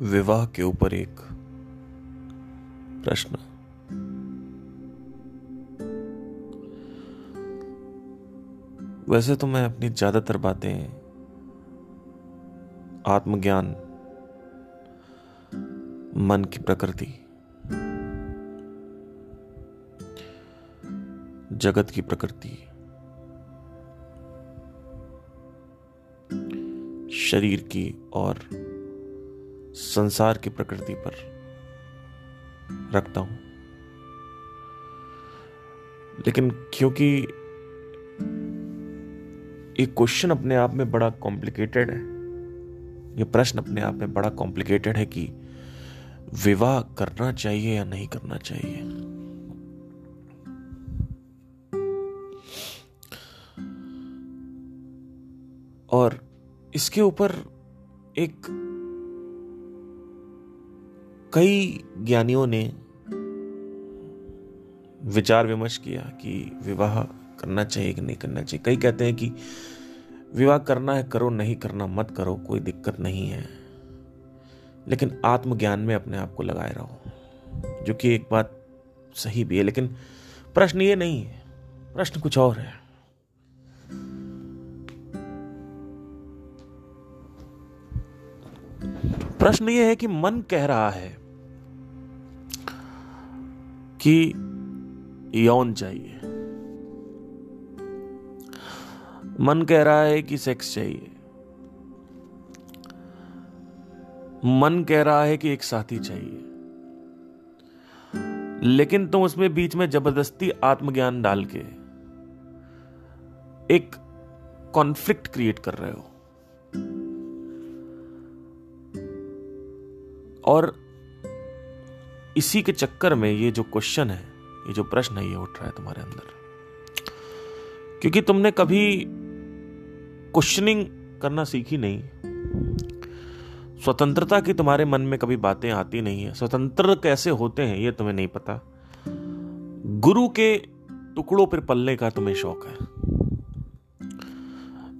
विवाह के ऊपर एक प्रश्न। वैसे तो मैं अपनी ज़्यादातर बातें आत्मज्ञान, मन की प्रकृति, जगत की प्रकृति, शरीर की और संसार की प्रकृति पर रखता हूँ। लेकिन क्योंकि एक क्वेश्चन अपने आप में बड़ा कॉम्प्लिकेटेड है, ये प्रश्न अपने आप में बड़ा कॉम्प्लिकेटेड है कि विवाह करना चाहिए या नहीं करना चाहिए। और इसके ऊपर एक कई ज्ञानियों ने विचार विमर्श किया कि विवाह करना चाहिए कि नहीं करना चाहिए। कई कहते हैं कि विवाह करना है, करो, नहीं करना मत करो, कोई दिक्कत नहीं है। लेकिन आत्मज्ञान में अपने आप को लगाए रहो, जो कि एक बात सही भी है। लेकिन प्रश्न ये नहीं है, प्रश्न कुछ और है। प्रश्न ये है कि मन कह रहा है कि यौन चाहिए। मन कह रहा है कि सेक्स चाहिए। मन कह रहा है कि एक साथी चाहिए। लेकिन तुम उसमें बीच में ज़बरदस्ती आत्मज्ञान डाल के एक कॉन्फ्लिक्ट क्रिएट कर रहे हो। और इसी के चक्कर में ये जो क्वेश्चन है, ये जो प्रश्न है, ये उठ रहा है तुम्हारे अंदर। क्योंकि तुमने कभी क्वेश्चनिंग करना सीखी नहीं। स्वतंत्रता की तुम्हारे मन में कभी बातें आती नहीं है। स्वतंत्र कैसे होते हैं, ये तुम्हें नहीं पता। गुरु के टुकड़ों पर पलने का तुम्हें शौक है।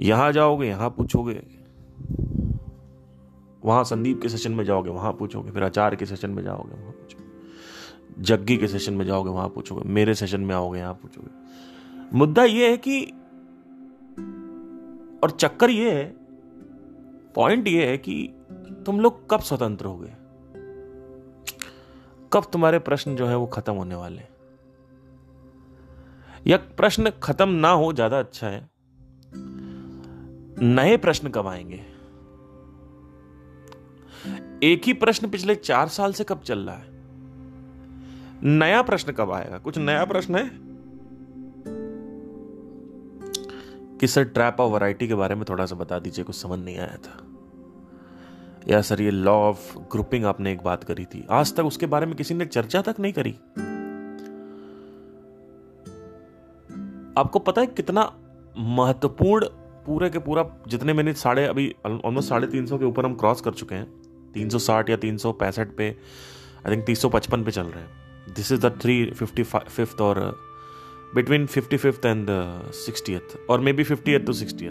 यहाँ जाओगे, यहाँ पूछोगे, वहाँ संदीप के सेशन में जाओगे, वहाँ पूछोगे, फिर आचार्य के सेशन में जाओगे, वहाँ पूछोगे। जग्गी के सेशन में जाओगे, वहाँ पूछोगे, मेरे सेशन में आओगे, यहाँ पूछोगे। मुद्दा यह है कि, और चक्कर यह है पॉइंट यह है कि तुम लोग कब स्वतंत्र हो गए कब तुम्हारे प्रश्न जो है वो खत्म होने वाले या प्रश्न खत्म ना हो, ज़्यादा अच्छा है, नए प्रश्न कब आएँगे? एक ही प्रश्न पिछले चार साल से कब चल रहा है? नया प्रश्न कब आएगा? कुछ नया प्रश्न है? कि सर ट्रैप ऑफ़ वैरायटी के बारे में थोड़ा सा बता दीजिए, कुछ समझ नहीं आया था। या सर, ये लॉ ऑफ़ ग्रुपिंग आपने एक बात करी थी। आज तक उसके बारे में किसी ने चर्चा तक नहीं करी। आपको पता है कितना महत्वपूर्ण पूरे के पूरा, जितने मैंने साढ़े, अभी ऑलमोस्ट साढ़े तीन सौ के ऊपर हम क्रॉस कर चुके हैं। 360 या तीन सौ पैंसठ पे आई थिंक तीन सौ पचपन पे चल रहे हैं। This is the three fifty fifth और between fifty fifth and sixtieth और maybe fifty to sixty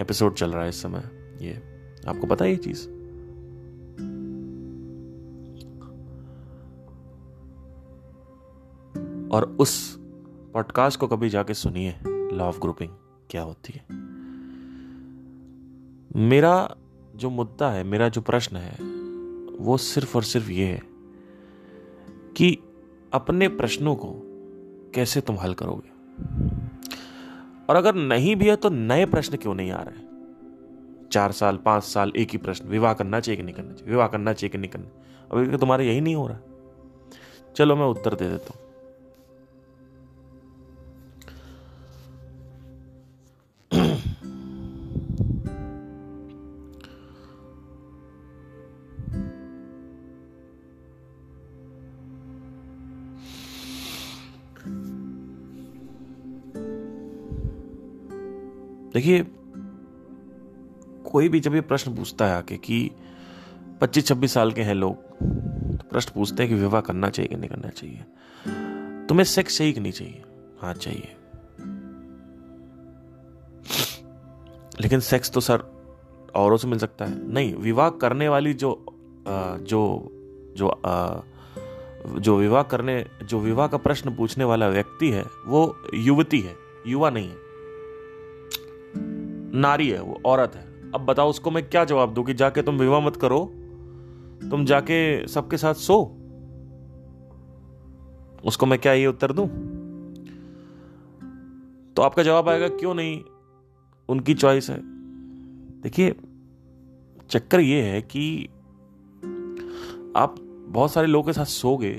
episode चल रहा है इस समय, ये। आपको पता है ये चीज़? और उस पॉडकास्ट को कभी जाके सुनिए लॉ ऑफ़ ग्रुपिंग क्या होती है? मेरा जो मुद्दा है, मेरा जो प्रश्न है, वो सिर्फ़ और सिर्फ़ ये है कि अपने प्रश्नों को कैसे तुम हल करोगे? और अगर नहीं भी है तो नए प्रश्न क्यों नहीं आ रहे चार साल, पाँच साल एक ही प्रश्न, विवाह करना चाहिए कि नहीं करना चाहिए? विवाह करना चाहिए कि नहीं करना अभी तुम्हारा यही नहीं हो रहा। चलो मैं उत्तर दे देता हूँ। देखिए, कोई भी जब ये प्रश्न पूछता है आके कि पच्चीस छब्बीस साल के हैं लोग तो प्रश्न पूछते हैं कि विवाह करना चाहिए कि नहीं करना चाहिए? तुम्हें सेक्स चाहिए कि नहीं चाहिए? हाँ चाहिए। लेकिन सेक्स तो सर औरों से मिल सकता है। नहीं, विवाह करने वाली जो जो जो जो विवाह करने, जो विवाह का प्रश्न पूछने वाला व्यक्ति है, वो युवती है, युवा नहीं है। नारी है वो, औरत है। अब बताओ उसको मैं क्या जवाब दू कि जाके तुम विवाह मत करो, तुम जाके सबके साथ सो। उसको मैं क्या ये उत्तर दूँ? तो आपका जवाब आएगा, क्यों नहीं? उनकी चॉइस है। देखिए, चक्कर ये है कि आप बहुत सारे लोगों के साथ सोगे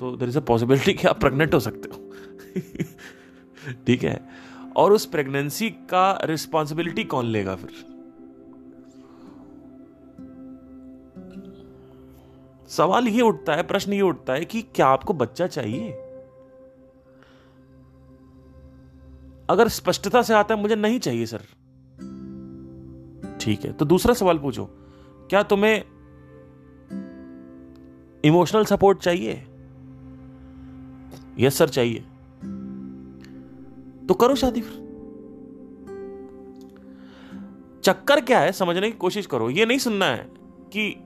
तो देर इज़ अ पॉसिबिलिटी कि आप प्रेग्नेंट हो सकते हो। ठीक है? और उस प्रेगनेंसी का रिस्पॉन्सिबिलिटी कौन लेगा फिर? सवाल ये उठता है, प्रश्न ये उठता है कि क्या आपको बच्चा चाहिए? अगर स्पष्टता से आता है, मुझे नहीं चाहिए, सर। ठीक है तो दूसरा सवाल पूछो। क्या तुम्हें इमोशनल सपोर्ट चाहिए? यस सर चाहिए। तो करो शादी फिर। चक्कर क्या है, समझने की कोशिश करो। ये नहीं सुनना है कि,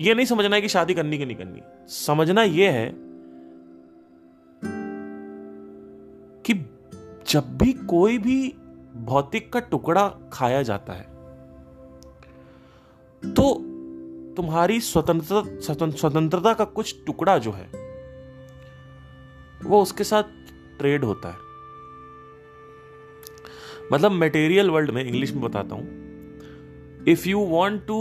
ये नहीं समझना है कि शादी करनी कि नहीं करनी। समझना यह है कि जब भी कोई भी भौतिक का टुकड़ा खाया जाता है तो तुम्हारी स्वतंत्रता स्वतंत्रता का कुछ टुकड़ा जो है, वो उसके साथ ट्रेड होता है। मतलब मटेरियल वर्ल्ड में इंग्लिश में बताता हूँ। If you want to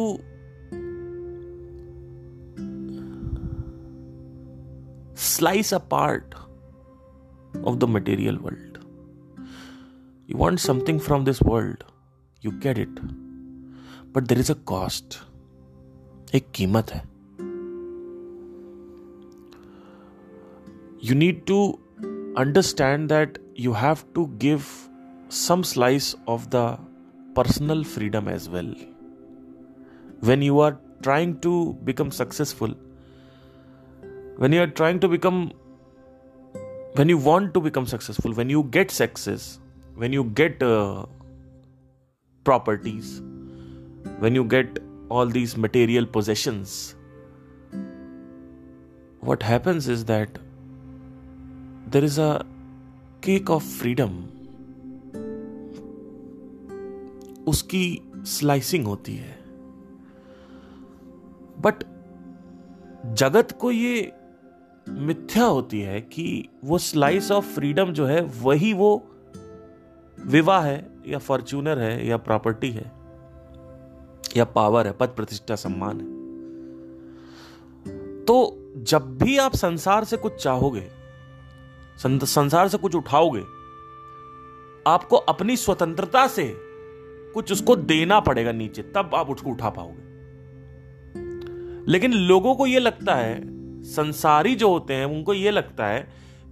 slice a part of the material world you want something from this world you get it but there is a cost एक कीमत है। You need to understand that you have to give some slice of the personal freedom as well. When you are trying to become successful, when you are trying to become when you want to become successful when you get success when you get uh, properties when you get all these material possessions what happens is that there is a cake of freedom उसकी slicing होती है। But जगत को ये मिथ्या होती है कि वो स्लाइस ऑफ़ फ्रीडम जो है, वही वो विवाह है या फॉर्च्यूनर है या प्रॉपर्टी है या पावर है, पद प्रतिष्ठा, सम्मान है। तो जब भी आप संसार से कुछ चाहोगे, संसार से कुछ उठाओगे, आपको अपनी स्वतंत्रता से कुछ उसको देना पड़ेगा नीचे, तब आप उसको उठा पाओगे। लेकिन लोगों को यह लगता है, संसारी जो होते हैं, उनको यह लगता है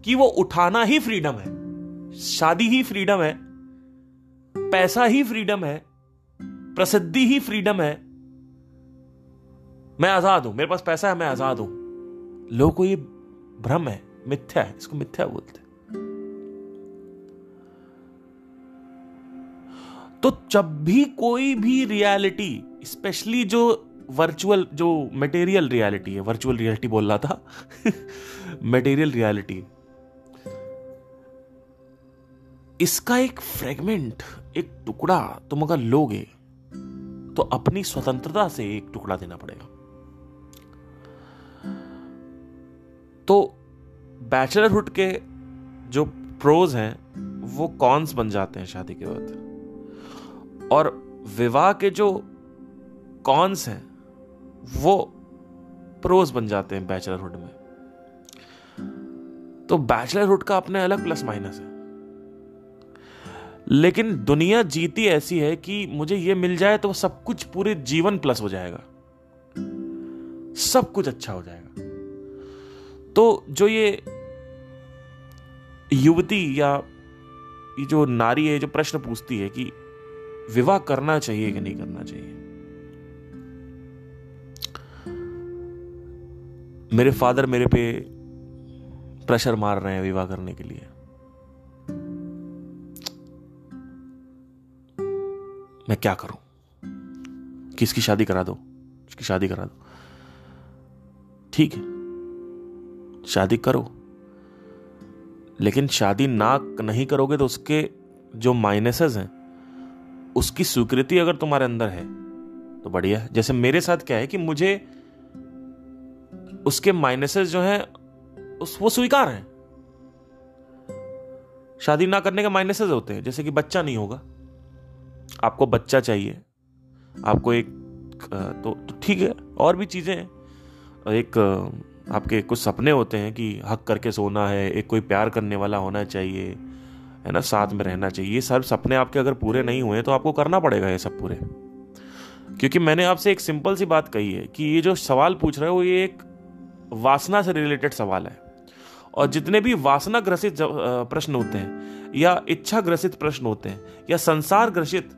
कि वो उठाना ही फ्रीडम है। शादी ही फ्रीडम है, पैसा ही फ्रीडम है, प्रसिद्धि ही फ्रीडम है। मैं आज़ाद हूँ, मेरे पास पैसा है, मैं आज़ाद हूँ। लोगों को ये भ्रम है, मिथ्या है, इसको मिथ्या बोलते तो जब भी कोई भी रियलिटी स्पेशली जो वर्चुअल जो मटेरियल रियलिटी है वर्चुअल रियलिटी बोल रहा था मटेरियल रियलिटी इसका एक फ्रेगमेंट एक टुकड़ा तुम अगर लोगे तो अपनी स्वतंत्रता से एक टुकड़ा देना पड़ेगा। तो बैचलरहुड के जो प्रोज हैं, वो कॉन्स बन जाते हैं शादी के बाद। और विवाह के जो कॉन्स हैं, वो प्रोज बन जाते हैं बैचलरहुड में। तो बैचलरहुड का अपने अलग प्लस माइनस है। लेकिन दुनिया जीती ऐसी है कि मुझे ये मिल जाए तो सब कुछ पूरे जीवन प्लस हो जाएगा। सब कुछ अच्छा हो जाएगा। तो जो ये युवती या ये जो नारी है जो प्रश्न पूछती है कि विवाह करना चाहिए कि नहीं करना चाहिए? मेरे फादर मेरे पे प्रेशर मार रहे हैं विवाह करने के लिए। मैं क्या करूँ? किसकी शादी करा दो? उसकी शादी करा दो? ठीक है। शादी करो। लेकिन शादी ना नहीं करोगे तो उसके जो माइनसेस हैं उसकी स्वीकृति अगर तुम्हारे अंदर है तो बढ़िया जैसे मेरे साथ क्या है कि मुझे उसके माइनसेस जो है उस वो स्वीकार है। शादी ना करने के माइनसेस होते हैं जैसे कि बच्चा नहीं होगा। आपको बच्चा चाहिए। आपको एक तो, ठीक तो ठीक है और भी चीज़ें हैं। एक आपके कुछ सपने होते हैं कि हक करके सोना है एक कोई प्यार करने वाला होना चाहिए। है ना, साथ में रहना चाहिए। ये सब सपने आपके अगर पूरे नहीं हुए तो आपको करना पड़ेगा ये सब पूरे। क्योंकि मैंने आपसे एक सिंपल सी बात कही है कि ये जो सवाल पूछ रहे हो, ये एक वासना से रिलेटेड सवाल है। और जितने भी वासना ग्रसित प्रश्न होते हैं, या इच्छा ग्रसित प्रश्न होते हैं, या संसार ग्रसित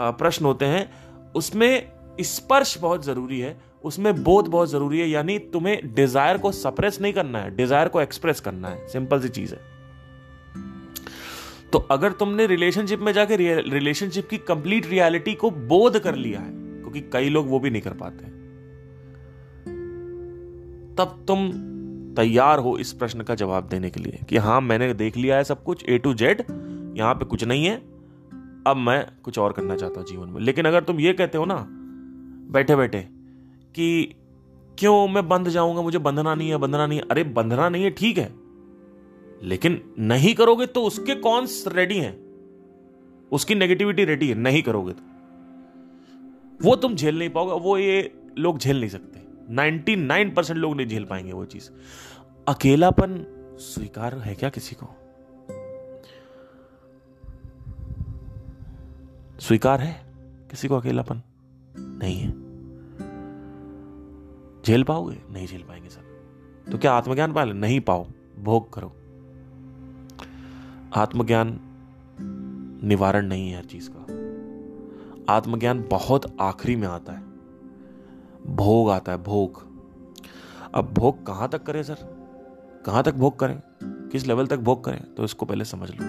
प्रश्न होते हैं, उसमें स्पर्श बहुत ज़रूरी है, उसमें बोध बहुत ज़रूरी है, यानी तुम्हें डिज़ायर को सप्रेस नहीं करना है डिज़ायर को एक्सप्रेस करना है। सिंपल सी चीज़ है। तो अगर तुमने रिलेशनशिप में जाके रिलेशनशिप की कंप्लीट रियलिटी को बोध कर लिया है, क्योंकि कई लोग वो भी नहीं कर पाते तब तुम तैयार हो इस प्रश्न का जवाब देने के लिए कि हाँ मैंने देख लिया है सब कुछ ए टू जेड यहाँ पे कुछ नहीं है, अब मैं कुछ और करना चाहता हूँ जीवन में। लेकिन अगर तुम ये कहते हो ना बैठे बैठे कि क्यों मैं बंध जाऊँगा, मुझे बंधना नहीं है, बंधना नहीं है, अरे बंधना नहीं है, ठीक है लेकिन नहीं करोगे तो उसके कौन रेडी हैं? उसकी नेगेटिविटी रेडी है, नहीं करोगे तो। वो तुम झेल नहीं पाओगे, वो ये लोग झेल नहीं सकते। 99 परसेंट लोग नहीं झेल पाएँगे वो चीज़। अकेलापन स्वीकार है क्या किसी को? स्वीकार है किसी को अकेलापन? नहीं है। झेल पाओगे? नहीं झेल पाएँगे सब। तो क्या आत्मज्ञान पा नहीं पाओ। भोग करो। आत्मज्ञान निवारण नहीं है हर चीज़ का। आत्मज्ञान बहुत आखिरी में आता है। भोग आता है भोग। अब भोग कहाँ तक करें सर? कहाँ तक भोग करें? किस लेवल तक भोग करें? तो इसको पहले समझ लो।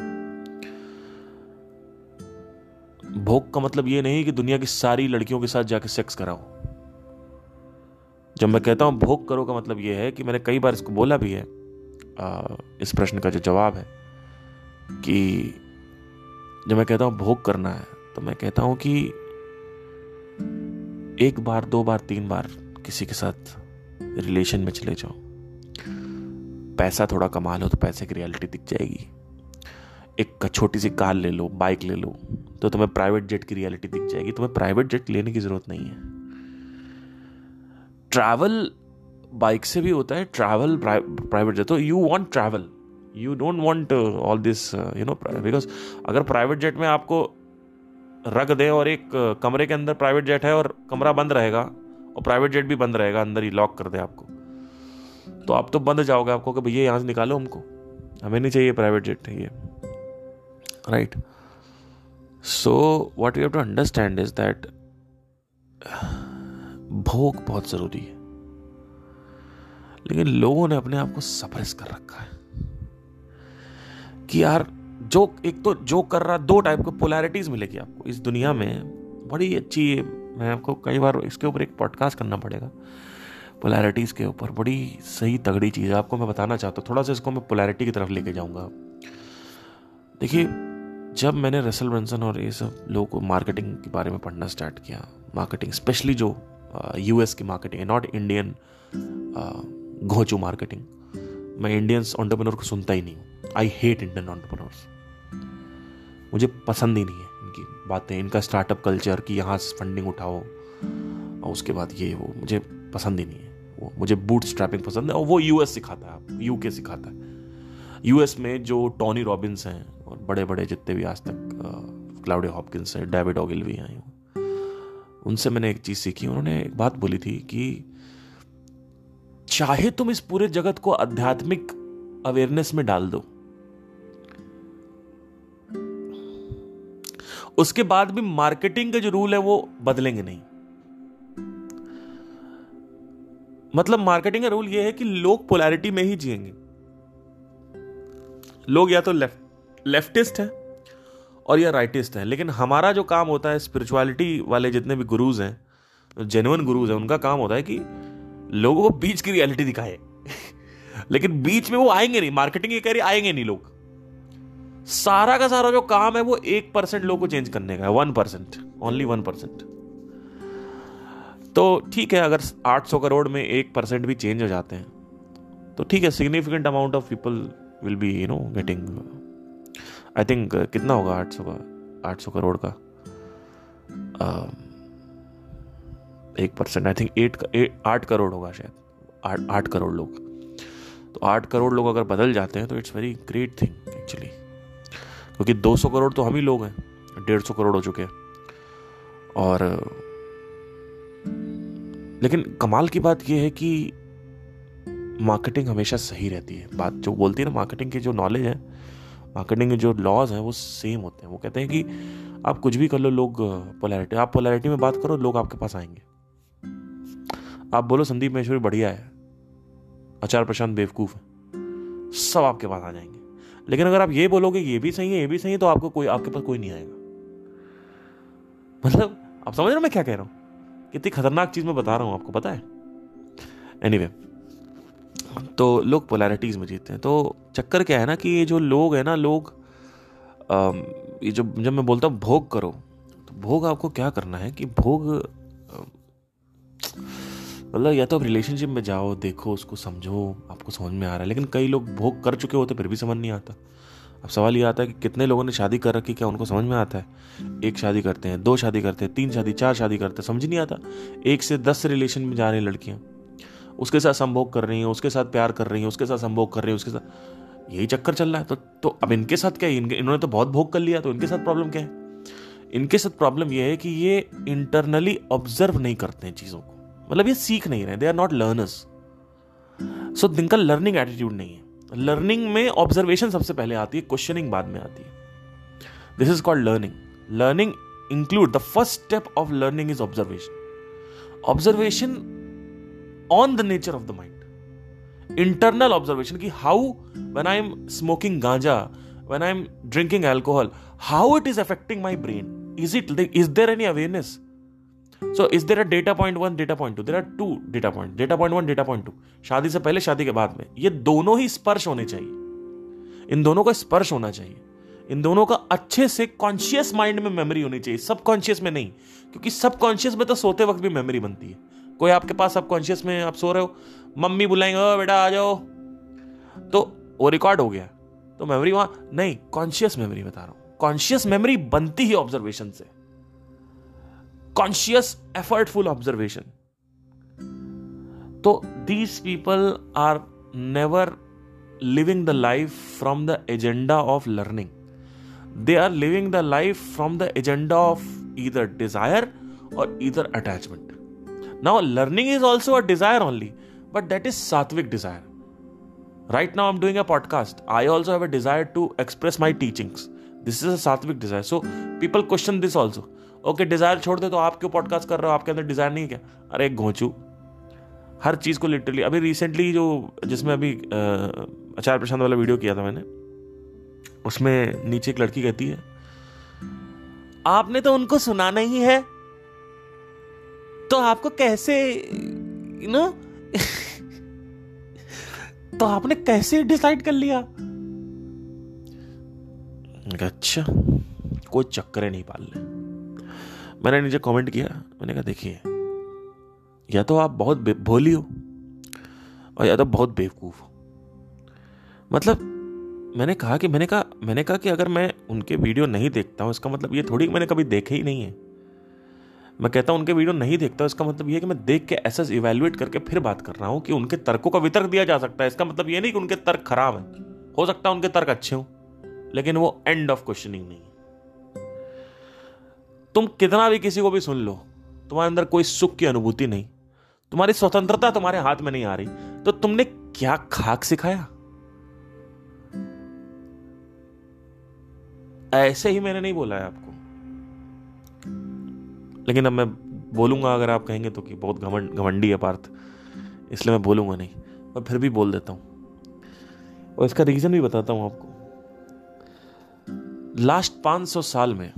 भोग का मतलब यह नहीं कि दुनिया की सारी लड़कियों के साथ जाके सेक्स कराओ। जब मैं कहता हूँ भोग करो का मतलब यह है कि मैंने कई बार इसको बोला भी है आ, इस प्रश्न का जो जवाब है कि जब मैं कहता हूँ भोग करना है तो मैं कहता हूँ कि एक बार, दो बार, तीन बार किसी के साथ रिलेशन में चले जाओ। पैसा थोड़ा कमा लो तो पैसे की रियलिटी दिख जाएगी। एक छोटी सी कार ले लो बाइक ले लो तो तुम्हें प्राइवेट जेट की रियलिटी दिख जाएगी। तुम्हें प्राइवेट जेट लेने की ज़रूरत नहीं है। ट्रैवल बाइक से भी होता है ट्रैवल प्राइवेट जेट तो you want travel you don't want all this you know because अगर प्राइवेट जेट में आपको रख दे और एक कमरे के अंदर प्राइवेट जेट है और कमरा बंद रहेगा, और प्राइवेट जेट भी बंद रहेगा, अंदर ही लॉक कर दे आपको तो आप तो बंद जाओगे आपको कि भैया यहाँ से निकालो हमको। हमें नहीं चाहिए प्राइवेट जेट ये। Right so what you have to understand is that भोग बहुत ज़रूरी है। लेकिन लोगों ने अपने आप को सप्रेस कर रखा है। कि यार जो एक तो जो कर रहा, दो टाइप को पोलैरिटीज मिलेगी आपको। इस दुनिया में बड़ी अच्छी, मैं आपको कई बार इसके ऊपर एक पॉडकास्ट करना पड़ेगा पोलैरिटीज के ऊपर। बड़ी सही तगड़ी चीज़ है। आपको मैं बताना चाहता हूँ, थोड़ा सा इसको मैं पोलैरिटी की तरफ़ लेके जाऊँगा। देखिए, जब मैंने रसल ब्रंसन और ये सब लोगों को मार्केटिंग के बारे में पढ़ना स्टार्ट किया मार्केटिंग स्पेशली जो यूएस की मार्केटिंग है नॉट इंडियन घोचू मार्केटिंग मैं इंडियंस ऑन्टरप्रनोर को सुनता ही नहीं हूँ। आई हेट इंडियन ऑन्टरप्रनोर्स मुझे पसंद ही नहीं है इनकी बातें, इनका स्टार्टअप कल्चर कि यहाँ से फंडिंग उठाओ, और उसके बाद ये वो, मुझे पसंद ही नहीं है वो। मुझे बूट स्ट्रैपिंग पसंद है, और वो यूएस सिखाता है यूके सिखाता है। यूएस में जो टॉनी रॉबिन्स हैं, और बड़े बड़े जितने भी आज तक क्लाउडे हॉपकिंस हैं डेविड ऑगिल भी हैं, उनसे मैंने एक चीज़ सीखी, उन्होंने एक बात बोली थी कि चाहे तुम इस पूरे जगत को आध्यात्मिक अवेयरनेस में डाल दो उसके बाद भी मार्केटिंग के जो रूल है वो बदलेंगे नहीं। मतलब मार्केटिंग का रूल ये है कि लोग पोलैरिटी में ही जिएँगे। लोग या तो लेफ़्ट लेफ्टिस्ट हैं और या राइटिस्ट हैं, लेकिन हमारा जो काम होता है स्पिरिचुअलिटी वाले जितने भी गुरुज हैं जेनुअन गुरुज हैं, उनका काम होता है कि लोगों को बीच की रियलिटी दिखाए। लेकिन बीच में वो आएँगे नहीं मार्केटिंग ये कह रही आएँगे नहीं लोग। सारा का सारा जो काम है वो एक परसेंट लोगों को चेंज करने का है one percent only one percent. तो ठीक है अगर 800 करोड़ में एक परसेंट भी चेंज हो जाते हैं तो ठीक है significant amount of people will be you know getting I think कितना होगा 800 का 800 करोड़ का? Uh, एक परसेंट आई थिंक एट आठ करोड़ होगा शायद आठ करोड़ लोग। तो आठ करोड़ लोग अगर बदल जाते हैं तो it's very great thing actually क्योंकि 200 करोड़ तो हम ही लोग हैं, डेढ़ सौ करोड़ हो चुके हैं। और, लेकिन कमाल की बात यह है कि मार्केटिंग हमेशा सही रहती है। बात जो बोलती है ना, मार्केटिंग की जो नॉलेज है, मार्केटिंग के जो लॉज हैं, वो सेम होते हैं। वो कहते हैं कि आप कुछ भी कर लो, लोग पोलैरिटी आप पोलैरिटी में बात करो, लोग आपके पास आएँगे। आप बोलो, संदीप महेश्वरी बढ़िया है आचार प्रशांत बेवकूफ़ है, सब आपके पास आ जाएँगे। लेकिन अगर आप ये बोलोगे ये भी सही है ये भी सही है तो आपको कोई आपके पास कोई नहीं आएगा। मतलब आप समझ रहे हो मैं क्या कह रहा हूँ? कितनी खतरनाक चीज़ मैं बता रहा हूँ आपको पता है? एनीवे anyway, तो लोग पोलैरिटीज में जीतते हैं। तो चक्कर क्या है ना कि ये जो लोग है ना लोग ये जो जब मैं बोलता हूँ भोग करो। तो भोग आपको क्या करना है कि भोग मतलब या तो आप रिलेशनशिप में जाओ, देखो, उसको समझो, आपको समझ में आ रहा है। लेकिन कई लोग भोग कर चुके होते, फिर भी समझ नहीं आता। अब सवाल ये आता है कि कितने लोगों ने शादी कर रखी क्या उनको समझ में आता है? एक शादी करते हैं, दो शादी करते हैं, तीन शादी, चार शादी करते हैं, समझ नहीं आता। एक से दस रिलेशन में जा रही लड़कियाँ। उसके साथ संभोग कर रही हैं, उसके साथ प्यार कर रही हैं, उसके साथ संभोग कर रही हैं, उसके साथ यही चक्कर चल रहा है। तो तो अब इनके साथ क्या है? इन्होंने तो बहुत भोग कर लिया तो इनके साथ प्रॉब्लम क्या है? इनके साथ प्रॉब्लम यह है कि ये इंटरनली ऑब्ज़र्व नहीं करते हैं चीज़ों को। मतलब ये सीख नहीं रहे they are not learners so इनका लर्निंग एटीट्यूड नहीं है। लर्निंग में ऑब्जर्वेशन सबसे पहले आती है क्वेश्चनिंग बाद में आती है। This is called learning learning include the first step of learning is observation observation on the nature of the mind internal observation की how when I am smoking ganja when I am drinking alcohol how it is affecting my brain is it is there any awareness so is there a data point one data point two there are two data point data point one data point two शादी से पहले, शादी के बाद में। ये दोनों ही स्पर्श होने चाहिए। इन दोनों का स्पर्श होना चाहिए। इन दोनों का अच्छे से कॉन्शियस माइंड में मेमोरी होनी चाहिए। सबकॉन्शियस में नहीं, क्योंकि सबकॉन्शियस में तो सोते वक्त भी मेमोरी बनती है। कोई आपके पास सबकॉन्शियस में आप सो रहे हो, मम्मी बुलाएँगे बेटा, आ जाओ। तो वो रिकॉर्ड हो गया। तो मेमोरी वहाँ, नहीं कॉन्शियस मेमोरी बता रहा हूँ। कॉन्शियस मेमोरी बनती ही ऑब्जर्वेशन से। Conscious effortful observation. So these people are never living the life from the agenda of learning. They are living the life from the agenda of either desire or either attachment. Now learning is also a desire only but that is sattvic desire. Right now i'm doing a podcast. I also have a desire to express my teachings. This is a sattvic desire. So people question this also okay desire छोड़ दे तो आप क्यों podcast कर रहे हो? आपके अंदर डिज़ायर नहीं क्या? अरे, घोचू। हर चीज़ को लिटरली अभी रिसेंटली जो, जिसमें अभी आचार प्रशांत वाला वीडियो किया था मैंने, उसमें नीचे एक लड़की कहती है, आपने तो उनको सुनाना ही है। तो आपको कैसे यू नो तो आपने कैसे डिसाइड कर लिया? अच्छा कोई चक्कर नहीं पाल ले। मैंने नीचे कमेंट किया। मैंने कहा, देखिए, या तो आप बहुत भोली हो और या तो बहुत बेवकूफ़ हो। मतलब मैंने कहा कि, मैंने कहा मैंने कहा कि अगर मैं उनके वीडियो नहीं देखता हूँ, इसका मतलब ये थोड़ी मैंने कभी देखे ही नहीं है। मैं कहता हूँ, उनके वीडियो नहीं देखता इसका मतलब ये कि मैं देख के ऐसा इवेल्युएट करके फिर बात कर रहा हूँ कि उनके तर्कों का वितर्क दिया जा सकता है। इसका मतलब ये नहीं कि उनके तर्क खराब है। हो सकता है उनके तर्क अच्छे हों, लेकिन वो एंड ऑफ़ क्वेश्चनिंग नहीं तुम कितना भी किसी को भी सुन लो, तुम्हारे अंदर कोई सुख की अनुभूति नहीं। तुम्हारी स्वतंत्रता तुम्हारे हाथ में नहीं आ रही। तो तुमने क्या खाक सिखाया? ऐसे ही मैंने नहीं बोला है आपको। लेकिन अब मैं बोलूँगा, अगर आप कहेंगे तो कि बहुत घमंड, घमंडी है पार्थ। इसलिए मैं बोलूँगा नहीं मैं फिर भी बोल देता हूँ। और इसका रीजन भी बताता हूँ आपको। लास्ट 500 साल में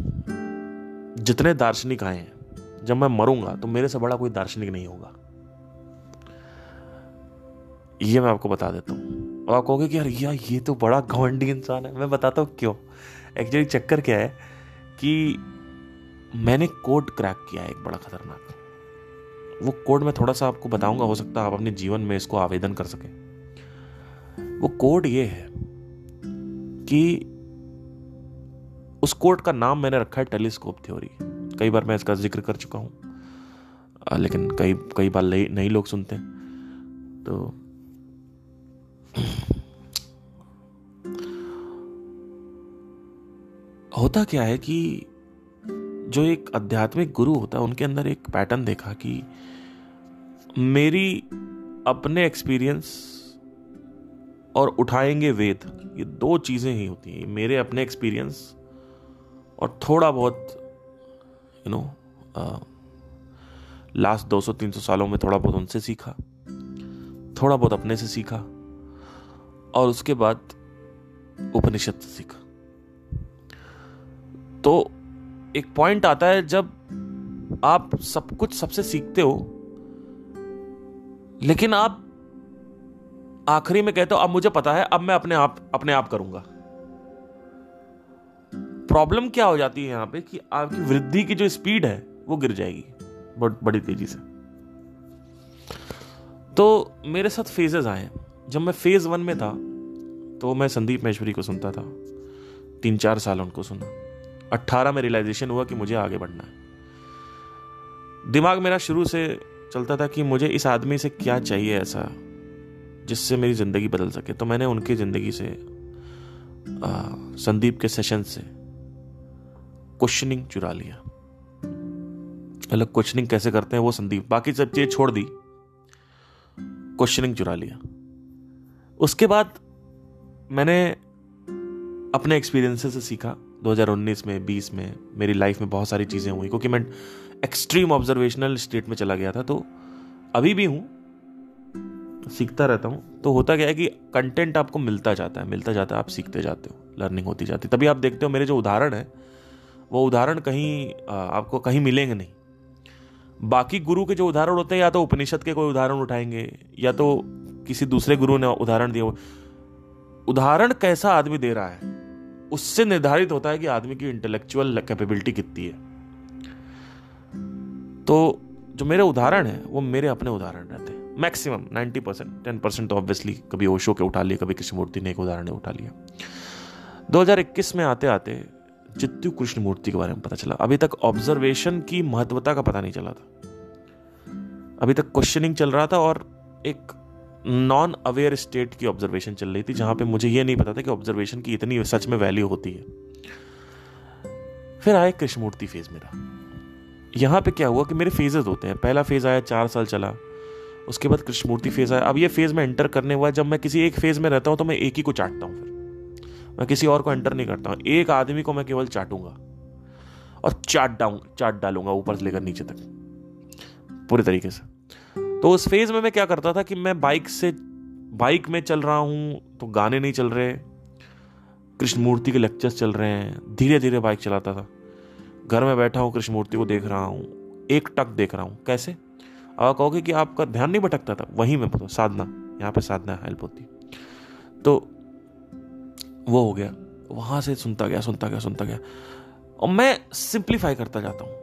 जितने दार्शनिक आए हैं, जब मैं मरूँगा तो मेरे से बड़ा कोई दार्शनिक नहीं होगा। ये मैं आपको बता देता हूँ। और आप कहोगे कि यार यार, ये तो बड़ा घमंडी इंसान है। मैं बताता हूँ क्यों। एक्चुअली चक्कर क्या है कि मैंने कोड क्रैक किया है एक बड़ा खतरनाक। वो कोड मैं थोड़ा सा आपको बताऊँगा, हो सकता है आप अपने जीवन में इसको आवेदन कर सकें। वो कोड ये है कि उस कोड का नाम मैंने रखा है टेलीस्कोप थ्योरी। कई बार मैं इसका ज़िक्र कर चुका हूँ। लेकिन कई कई बार नई लोग सुनते हैं। तो होता क्या है कि जो एक आध्यात्मिक गुरु होता है, उनके अंदर एक पैटर्न देखा कि मेरी अपने एक्सपीरियंस और उठाएँगे वेद, ये दो चीज़ें ही होती हैं। मेरे अपने एक्सपीरियंस और थोड़ा बहुत यू नो लास्ट 200-300 सालों में थोड़ा बहुत उनसे सीखा। थोड़ा बहुत अपने से सीखा और उसके बाद उपनिषद से सीखा। तो एक पॉइंट आता है जब आप सब कुछ सबसे सीखते हो, लेकिन आप आखिरी में कहते हो, अब मुझे पता है, अब मैं अपने आप अपने आप करूँगा। प्रॉब्लम क्या हो जाती है यहाँ पे कि आपकी वृद्धि की जो स्पीड है वो गिर जाएगी बहुत बड़ी तेज़ी से। तो मेरे साथ फेजेस आए जब मैं फ़ेज़ वन में था तो मैं संदीप महेश्वरी को सुनता था। तीन चार साल उनको सुना। अट्ठारह में रियलाइजेशन हुआ कि मुझे आगे बढ़ना है। दिमाग मेरा शुरू से चलता था कि मुझे इस आदमी से क्या चाहिए ऐसा जिससे मेरी ज़िंदगी बदल सके। तो मैंने उनकी ज़िंदगी से आ, संदीप के सेशन से क्वेश्चनिंग चुरा लिया। अलग क्वेश्चनिंग कैसे करते हैं वो संदीप। बाकी सब चीज़ छोड़ दी। क्वेश्चनिंग चुरा लिया। उसके बाद मैंने अपने एक्सपीरियंसेस से सीखा। 2019 में 20 में, मेरी लाइफ में बहुत सारी चीज़ें हुई। क्योंकि मैं एक्सट्रीम ऑब्जर्वेशनल स्टेट में चला गया था तो अभी भी हूँ, सीखता रहता हूँ। तो होता क्या है कि कंटेंट आपको मिलता जाता है, मिलता जाता है, आप सीखते जाते हो लर्निंग होती जाती है। तभी आप देखते हो मेरे जो उदाहरण है वो उदाहरण कहीं आपको कहीं मिलेंगे नहीं। बाकी गुरु के जो उदाहरण होते हैं, या तो उपनिषद के कोई उदाहरण उठाएँगे, या तो किसी दूसरे गुरु ने उदाहरण दिया उदाहरण कैसा आदमी दे रहा है, उससे निर्धारित होता है कि आदमी की इंटेलेक्चुअल कैपेबिलिटी कितनी है। तो जो मेरे उदाहरण है, वो मेरे अपने उदाहरण रहते हैं। Maximum ninety percent ten percent तो ऑब्वियसली कभी ओशो के उठा लिया कभी किसी मूर्ति ने एक उदाहरण उठा लिया। 2021 में आते आते चित्तु कृष्ण मूर्ति के बारे में पता चला। अभी तक ऑब्जर्वेशन की महत्वता का पता नहीं चला था। अभी तक क्वेश्चनिंग चल रहा था और एक नॉन अवेयर स्टेट की ऑब्जर्वेशन चल रही थी, जहाँ पे मुझे यह नहीं पता था कि ऑब्जर्वेशन की इतनी सच में वैल्यू होती है। फिर आए कृष्णमूर्ति फ़ेज़ मेरा। यहाँ पे क्या हुआ कि मेरे फेजेस होते हैं। पहला फ़ेज़ आया, चार साल चला। उसके बाद कृष्णमूर्ति फ़ेज़ आया। अब ये फ़ेज़ में एंटर करने हुआ जब मैं किसी एक फ़ेज़ में रहता हूँ तो मैं एक ही को चाटता हूँ फिर। मैं किसी और को एंटर नहीं करता हूँ। एक आदमी को मैं केवल चाटूँगा। और चाट डाऊं, चाट डालूँगा ऊपर से लेकर नीचे तक। पूरे तरीके से। तो उस फ़ेज़ में मैं क्या करता था कि मैं बाइक से बाइक में चल रहा हूँ तो गाने नहीं चल रहे। कृष्णमूर्ति के लेक्चर्स चल रहे हैं। धीरे धीरे बाइक चलाता था। घर में बैठा हूँ, कृष्णमूर्ति को देख रहा हूँ। एक टक देख रहा हूँ। कैसे? अब कहोगे कि आपका ध्यान नहीं भटकता था। वहीं में साधना। यहाँ पे साधना हेल्प होती। तो वो हो गया। वहाँ से सुनता गया सुनता गया सुनता गया। और मैं सिंप्लीफाई करता जाता हूँ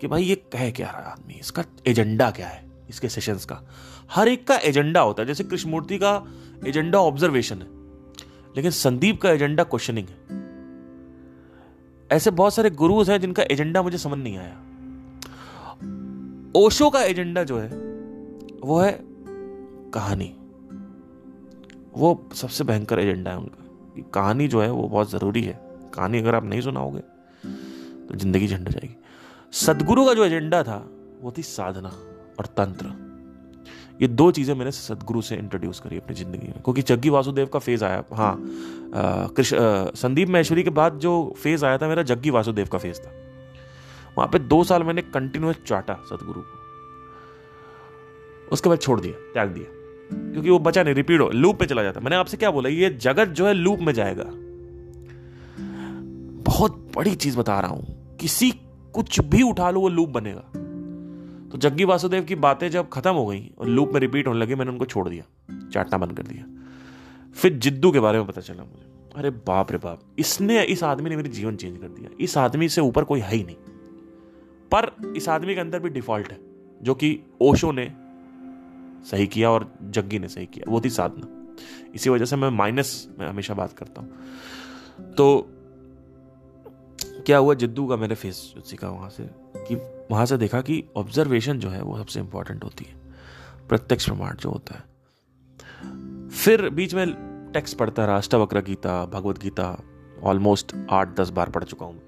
कि भाई ये कह क्या रहा है आदमी? इसका एजेंडा क्या है? इसके सेशंस का। हर एक का एजेंडा होता है। जैसे कृष्णमूर्ति का एजेंडा ऑब्जर्वेशन है। लेकिन संदीप का एजेंडा क्वेश्चनिंग है। ऐसे बहुत सारे गुरुज हैं जिनका एजेंडा मुझे समझ नहीं आया। ओशो का एजेंडा जो है, वो है कहानी। वो सबसे भयंकर एजेंडा है उनका। कि कहानी जो है वो बहुत ज़रूरी है। कहानी अगर आप नहीं सुनाओगे तो ज़िंदगी झंड जाएगी। सदगुरु का जो एजेंडा था, वो थी साधना और तंत्र। ये दो चीज़ें मैंने सदगुरु से इंट्रोड्यूस करी अपनी ज़िंदगी में। क्योंकि जग्गी वासुदेव का फ़ेज़ आया हाँ कृष्ण संदीप महेश्वरी के बाद जो फ़ेज़ आया था, मेरा जग्गी वासुदेव का फ़ेज़ था। वहाँ पे दो साल मैंने कंटिन्यूस चाटा सदगुरु को। उसके बाद छोड़ दिया, त्याग दिया। क्योंकि वो बचा नहीं रिपीट हो लूप पे चला जाता। मैंने आपसे क्या बोला, ये जगत जो है लूप में जाएगा। बहुत बड़ी चीज़ बता रहा हूँ, किसी कुछ भी उठा लो, वो लूप बनेगा। तो जग्गी वासुदेव की बातें जब खत्म हो गई और लूप में रिपीट होने लगी, मैंने उनको छोड़ दिया, चाटना बंद कर दिया। फिर जिद्दू के बारे में पता चला मुझे। अरे बाप रे बाप, इसने, इस आदमी ने मेरी जीवन चेंज कर दिया। इस आदमी से ऊपर कोई है ही नहीं। पर इस आदमी के अंदर भी डिफ़ॉल्ट है, जो कि ओशो ने सही किया और जग्गी ने सही किया, वो थी साधना। इसी वजह से मैं माइनस में हमेशा बात करता हूँ। तो क्या हुआ, जिद्दू का मैंने फेस सीखा वहाँ से कि वहाँ से देखा कि ऑब्जर्वेशन जो है वो सबसे इंपॉर्टेंट होती है। प्रत्यक्ष प्रमाण जो होता है। फिर बीच में टेक्स्ट पढ़ता रहा, अष्टावक्र गीता, भगवत गीता ऑलमोस्ट आठ दस बार पढ़ चुका हूँ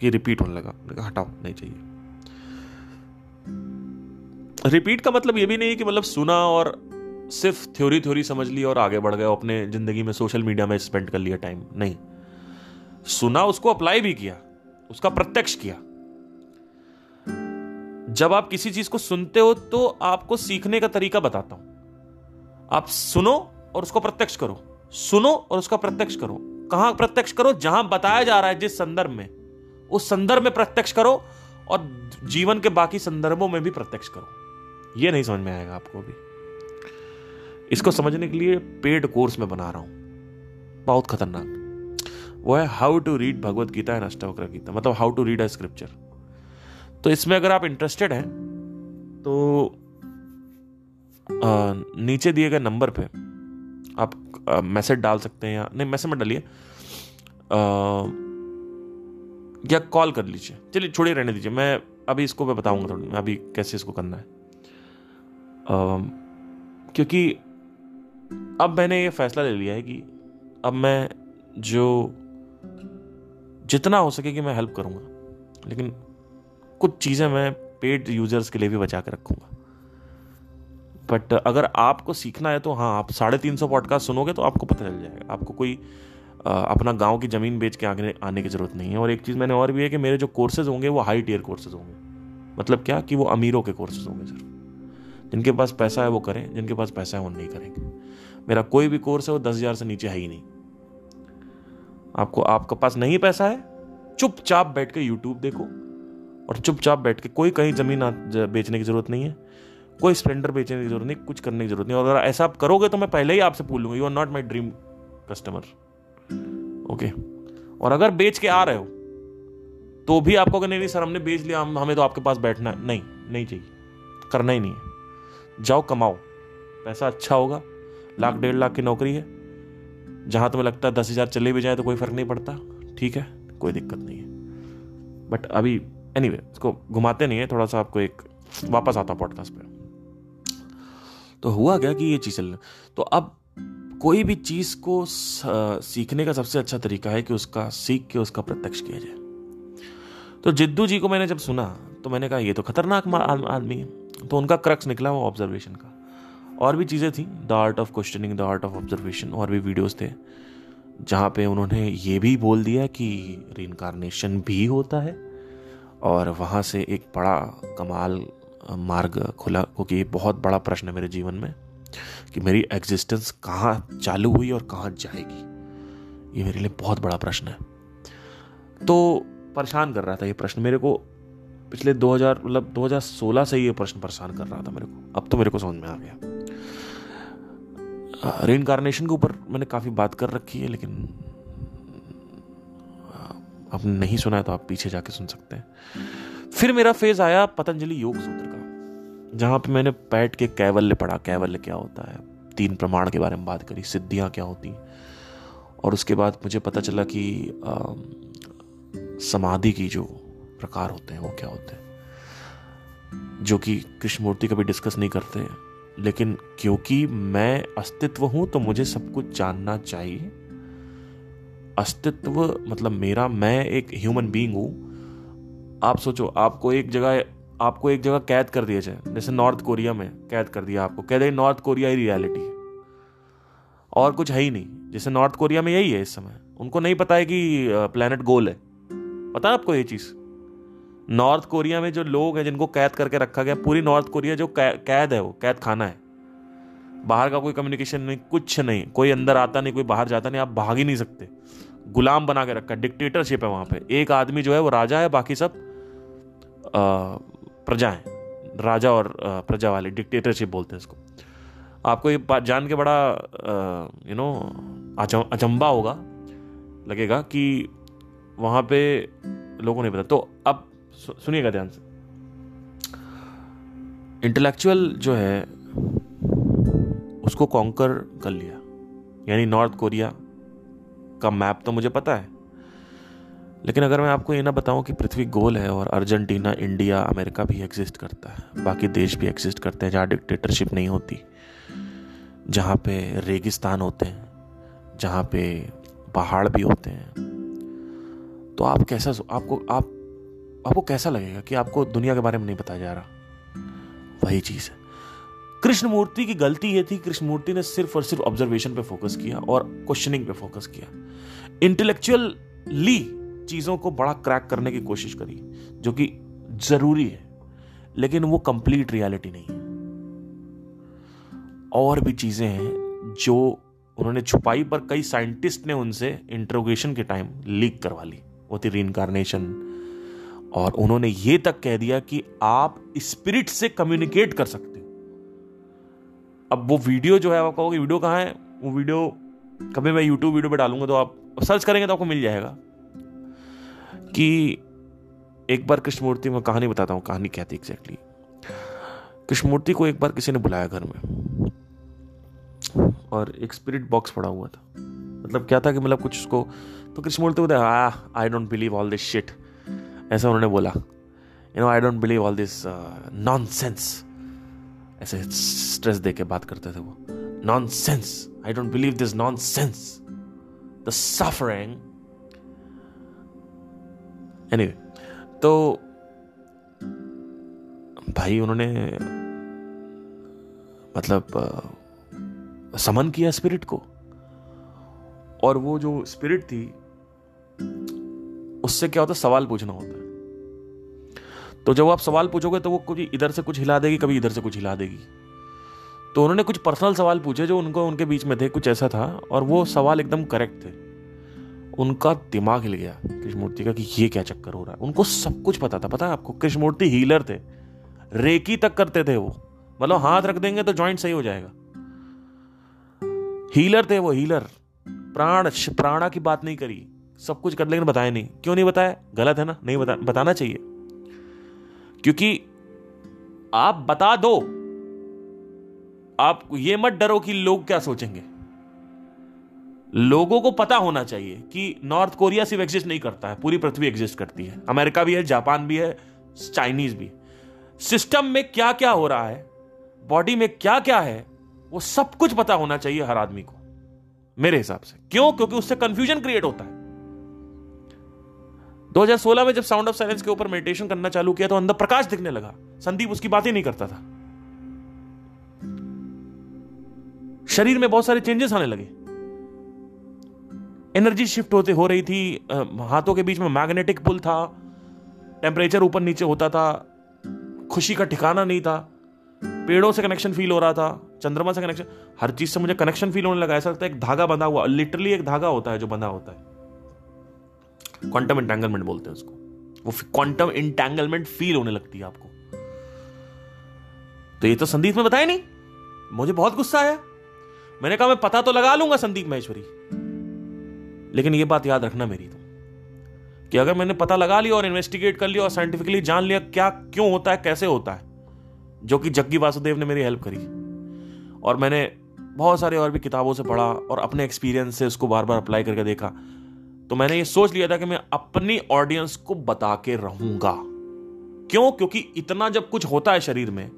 कि रिपीट होने लगा हटाओ, नहीं चाहिए। रिपीट का मतलब ये भी नहीं कि मतलब सुना और सिर्फ़ थ्योरी थ्योरी समझ ली और आगे बढ़ गए अपने ज़िंदगी में सोशल मीडिया में स्पेंड कर लिया टाइम नहीं। सुना, उसको अप्लाई भी किया, उसका प्रत्यक्ष किया। जब आप किसी चीज़ को सुनते हो तो आपको सीखने का तरीका बताता हूँ। आप सुनो और उसको प्रत्यक्ष करो। सुनो और उसका प्रत्यक्ष करो। कहाँ प्रत्यक्ष करो? जहाँ बताया जा रहा है, जिस संदर्भ में। उस संदर्भ में प्रत्यक्ष करो और जीवन के बाकी संदर्भों में भी प्रत्यक्ष करो। ये नहीं समझ में आएगा आपको भी इसको समझने के लिए पेड कोर्स में बना रहा हूँ। बहुत खतरनाक। वो है how to read Bhagavad Gita and Ashtavakra Gita मतलब how to read a scripture तो इसमें अगर आप इंटरेस्टेड हैं तो आ, नीचे दिए गए नंबर पे आप मैसेज डाल सकते हैं या नहीं मैसेज में डालिए। या कॉल कर लीजिए। चलिए छोड़िए रहने दीजिए। मैं अभी इसको मैं बताऊँगा थोड़ा अभी कैसे इसको करना है। क्योंकि अब मैंने ये फैसला ले लिया है कि अब मैं जो जितना हो सके कि मैं हेल्प करूँगा लेकिन कुछ चीज़ें मैं पेड यूज़र्स के लिए भी बचा के रखूँगा। बट अगर आपको सीखना है तो हाँ आप साढ़े तीन सौ पॉडकास्ट सुनोगे तो आपको पता चल जाएगा। आपको कोई आ, अपना गाँव की ज़मीन बेच के आगे आने की ज़रूरत नहीं है। और एक चीज़ मैंने और भी है कि मेरे जो कोर्सेज होंगे वो हाई टीयर कोर्सेज होंगे। मतलब क्या? कि वो अमीरों के कोर्सेज होंगे सिर्फ़ जिनके पास पैसा है वो करें, जिनके पास पैसा है वो नहीं करेंगे मेरा कोई भी कोर्स है वो दस हज़ार से नीचे है ही नहीं। आपको, आपके पास नहीं पैसा है, चुपचाप बैठ के यूट्यूब देखो और चुपचाप बैठ के कोई कहीं ज़मीन बेचने की ज़रूरत नहीं है, कोई स्प्लेंडर बेचने की ज़रूरत नहीं, कुछ करने की ज़रूरत नहीं। और अगर ऐसा आप करोगे तो मैं पहले ही आपसे पूछ लूँगा you are not my dream customer okay और अगर बेच के आ रहे हो तो भी आपको अगर नहीं सर, हमने बेच लिया, हम, हमें तो आपके पास बैठना है नहीं नहीं चाहिए, करना ही नहीं है। जाओ कमाओ। पैसा अच्छा होगा। लाख डेढ़ लाख की नौकरी है। जहाँ तुम्हें लगता है दस हज़ार चले भी जाए तो कोई फ़र्क नहीं पड़ता। ठीक है कोई दिक्कत नहीं है। बट अभी एनी anyway, इसको घुमाते नहीं है। थोड़ा सा आपको एक वापस आता पॉडकास्ट पे। तो हुआ क्या कि ये चीज़ चल तो अब कोई भी चीज़ को सीखने का सबसे अच्छा तरीका है कि उसका सीख के उसका प्रत्यक्ष किया जाए। तो जिद्दू जी को मैंने जब सुना तो मैंने कहा ये तो खतरनाक आदमी है। तो उनका क्रक्स निकला वो ऑब्जर्वेशन का। और भी चीज़ें थी the art of questioning the art of observation और भी वीडियोस थे, जहाँ पे उन्होंने ये भी बोल दिया कि रीनकारनेशन भी होता है, और वहाँ से एक बड़ा कमाल मार्ग खुला, क्योंकि ये बहुत बड़ा प्रश्न है मेरे जीवन में, कि मेरी एग्जिस्टेंस कहाँ चालू हुई और कहाँ जाएगी। ये मेरे लिए बहुत बड़ा प्रश्न है। तो परेशान कर रहा था ये प्रश्न। मेरे को पिछले 2000 मतलब 2016 से ही ये प्रश्न परेशान कर रहा था मेरे को। अब तो मेरे को समझ में आ गया। री इनकारनेशन के ऊपर मैंने काफ़ी बात कर रखी है, लेकिन आपने नहीं सुना है तो आप पीछे जाके सुन सकते हैं। फिर मेरा फ़ेज़ आया पतंजलि योग सूत्र का, जहाँ पे मैंने पैट के कैवल्य पढ़ा। कैवल्य क्या होता है? तीन प्रमाण के बारे में बात करी, सिद्धियाँ क्या होती? और उसके बाद मुझे पता चला कि समाधि की जो प्रकार होते हैं, वो क्या होते हैं? जो कि कृष्णमूर्ति कभी डिस्कस नहीं करते, लेकिन क्योंकि मैं अस्तित्व हूँ तो मुझे सब कुछ जानना चाहिए। अस्तित्व मतलब मेरा, मैं एक ह्यूमन बीइंग हूँ। आप सोचो, आपको एक जगह, आपको एक जगह कैद कर दिया जाए। जैसे नॉर्थ कोरिया में कैद कर दिया आपको। कह दे नॉर्थ कोरिया ही रियलिटी है। और कुछ है ही नहीं। जैसे नॉर्थ कोरिया में यही है इस समय। उनको नहीं पता है कि प्लेनेट गोल है। पता है आपको ये चीज़? नॉर्थ कोरिया में जो लोग हैं, जिनको कैद करके रखा गया, पूरी नॉर्थ कोरिया जो कैद है वो, कैद खाना है। बाहर का कोई कम्युनिकेशन नहीं, कुछ नहीं, कोई अंदर आता नहीं, कोई बाहर जाता नहीं, आप भाग ही नहीं सकते। गुलाम बना के रखा डिक्टेटरशिप है वहाँ पे। एक आदमी जो है, वो राजा है, बाकी सब प्रजा है। राजा और प्रजा वाले डिक्टेटरशिप बोलते हैं इसको। आपको ये जान के बड़ा यू नो अचंबा होगा, लगेगा कि वहाँ पे लोगों ने पता तो अब सुनिएगा ध्यान से। इंटेलेक्चुअल जो है, उसको कॉन्कर कर लिया। यानी नॉर्थ कोरिया का मैप तो मुझे पता है। लेकिन अगर मैं आपको ये ना बताऊँ कि पृथ्वी गोल है और अर्जेंटीना, इंडिया, अमेरिका भी एग्जिस्ट करता है, बाकी देश भी एग्जिस्ट करते हैं जहाँ डिक्टेटरशिप नहीं होती, जहाँ पे रेगिस्तान होते हैं, जहाँ पे पहाड़ भी होते हैं तो आप कैसा आपको, आप आपको कैसा लगेगा कि आपको दुनिया के बारे में नहीं बताया जा रहा? वही चीज़ है। कृष्णमूर्ति की गलती ये थी, कृष्णमूर्ति ने सिर्फ़ और सिर्फ़ ऑब्जर्वेशन पे फोकस किया और क्वेश्चनिंग पे फोकस किया। इंटेलेक्चुअल चीज़ों को बड़ा क्रैक करने की कोशिश करी, जो कि ज़रूरी है, लेकिन वो कंप्लीट रियलिटी नहीं है। और भी चीज़ें हैं जो उन्होंने छुपाई, पर कई साइंटिस्ट ने उनसे इंट्रोगेशन के टाइम लीक करवा ली। वो थी रीइनकारनेशन और उन्होंने ये तक कह दिया कि आप स्पिरिट से कम्युनिकेट कर सकते हो। अब वो वीडियो जो है, आप कहोगे वीडियो कहाँ है? वो वीडियो कभी मैं यूट्यूब वीडियो पे डालूँगा तो आप सर्च करेंगे तो आपको मिल जाएगा। कि एक बार कृष्णमूर्ति, में कहानी बताता हूँ, कहानी क्या थी एग्जैक्टली कृष्णमूर्ति को एक बार किसी ने बुलाया घर में, और एक स्पिरिट बॉक्स पड़ा हुआ था। मतलब क्या था कि मतलब कुछ उसको तो कृष्णमूर्ति बोलते I don't believe all this shit ऐसा उन्होंने बोला। You know I don't believe all this nonsense ऐसे स्ट्रेस दे के बात करते थे वो। Nonsense I don't believe this nonsense the suffering anyway तो भाई उन्होंने मतलब समन किया स्पिरिट को। और वो जो स्पिरिट थी, उससे क्या होता, सवाल पूछना होता। तो जब आप सवाल पूछोगे तो वो कभी इधर से कुछ हिला देगी, कभी इधर से कुछ हिला देगी। तो उन्होंने कुछ पर्सनल सवाल पूछे जो उनको, उनके बीच में थे, कुछ ऐसा था, और वो सवाल एकदम करेक्ट थे। उनका दिमाग हिल गया कृष्णमूर्ति का कि ये क्या चक्कर हो रहा है। उनको सब कुछ पता था। पता है आपको? कृष्णमूर्ति हीलर थे। रेकी तक करते थे वो। मतलब हाथ रख देंगे तो जॉइंट सही हो जाएगा। हीलर थे वो हीलर प्राण, प्राणा की बात नहीं करी। सब कुछ कर, लेकिन बताया नहीं। क्यों नहीं बताया? गलत है ना? नहीं बता, बताना चाहिए। क्योंकि आप बता दो। आप ये मत डरो कि लोग क्या सोचेंगे। लोगों को पता होना चाहिए कि नॉर्थ कोरिया सिर्फ़ एग्जिस्ट नहीं करता है, पूरी पृथ्वी एग्जिस्ट करती है। अमेरिका भी है, जापान भी है, चाइनीज़ भी। सिस्टम में क्या क्या हो रहा है, बॉडी में क्या क्या है, वो सब कुछ पता होना चाहिए हर आदमी को, मेरे हिसाब से। क्यों? क्योंकि उससे कंफ्यूजन क्रिएट होता है। 2016 में जब साउंड ऑफ़ साइलेंस के ऊपर मेडिटेशन करना चालू किया तो अंदर प्रकाश दिखने लगा। संदीप उसकी बात ही नहीं करता था। शरीर में बहुत सारे चेंजेस आने लगे। एनर्जी शिफ्ट होते हो रही थी हाथों के बीच में मैग्नेटिक पुल था टेम्परेचर ऊपर नीचे होता था, खुशी का ठिकाना नहीं था, पेड़ों से कनेक्शन फील हो रहा था, चंद्रमा से कनेक्शन हर चीज़ से मुझे कनेक्शन फील होने लगा। ऐसा लगता है एक धागा बंधा हुआ लिटरली एक धागा होता है जो बंधा होता है। क्वांटम इंटेंगलमेंट बोलते हैं उसको। वो क्वांटम इंटेंगलमेंट फील होने लगती है आपको। तो ये तो संदीप ने बताया नहीं? मुझे बहुत गुस्सा आया। मैंने कहा, मैं पता तो लगा लूँगा संदीप महेश्वरी। लेकिन ये बात याद रखना मेरी तो कि अगर मैंने पता लगा लिया और इन्वेस्टिगेट कर लिया और साइंटिफिकली जान लिया क्या क्यों होता है, कैसे होता है, जो कि जग्गी वासुदेव ने मेरी हेल्प करी। और मैंने बहुत सारे और भी किताबों से पढ़ा और अपने एक्सपीरियंस से उसको बार बार अप्लाई करके देखा। तो मैंने ये सोच लिया था कि मैं अपनी ऑडियंस को बता के रहूँगा। क्यों? क्योंकि इतना जब कुछ होता है शरीर में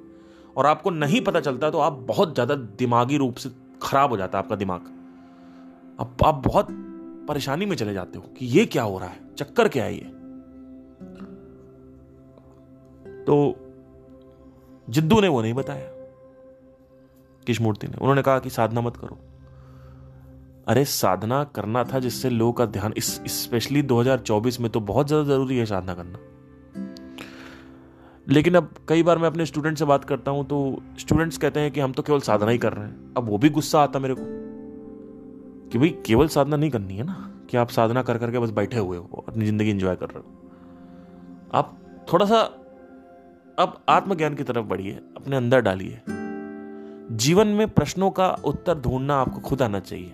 और आपको नहीं पता चलता तो आप बहुत ज़्यादा दिमागी रूप से खराब हो जाता है आपका दिमाग। अब आप बहुत परेशानी में चले जाते हो कि ये क्या हो रहा है? चक्कर क्या है ये? तो जिद्दू ने वो नहीं बताया कृष्णमूर्ति ने। उन्होंने कहा कि साधना मत करो। अरे, साधना करना था जिससे लोगों का ध्यान, इस स्पेशली 2024 में तो बहुत ज़्यादा ज़रूरी है साधना करना। लेकिन अब कई बार मैं अपने स्टूडेंट से बात करता हूँ तो स्टूडेंट्स कहते हैं कि हम तो केवल साधना ही कर रहे हैं। अब वो भी गुस्सा आता मेरे को कि भाई, केवल साधना नहीं करनी है ना? कि आप साधना कर करके बस बैठे हुए हो अपनी ज़िंदगी एंजॉय कर रहे हो। आप थोड़ा सा अब आत्मज्ञान की तरफ़ बढ़िए, अपने अंदर डालिए। जीवन में प्रश्नों का उत्तर ढूंढना आपको खुद आना चाहिए।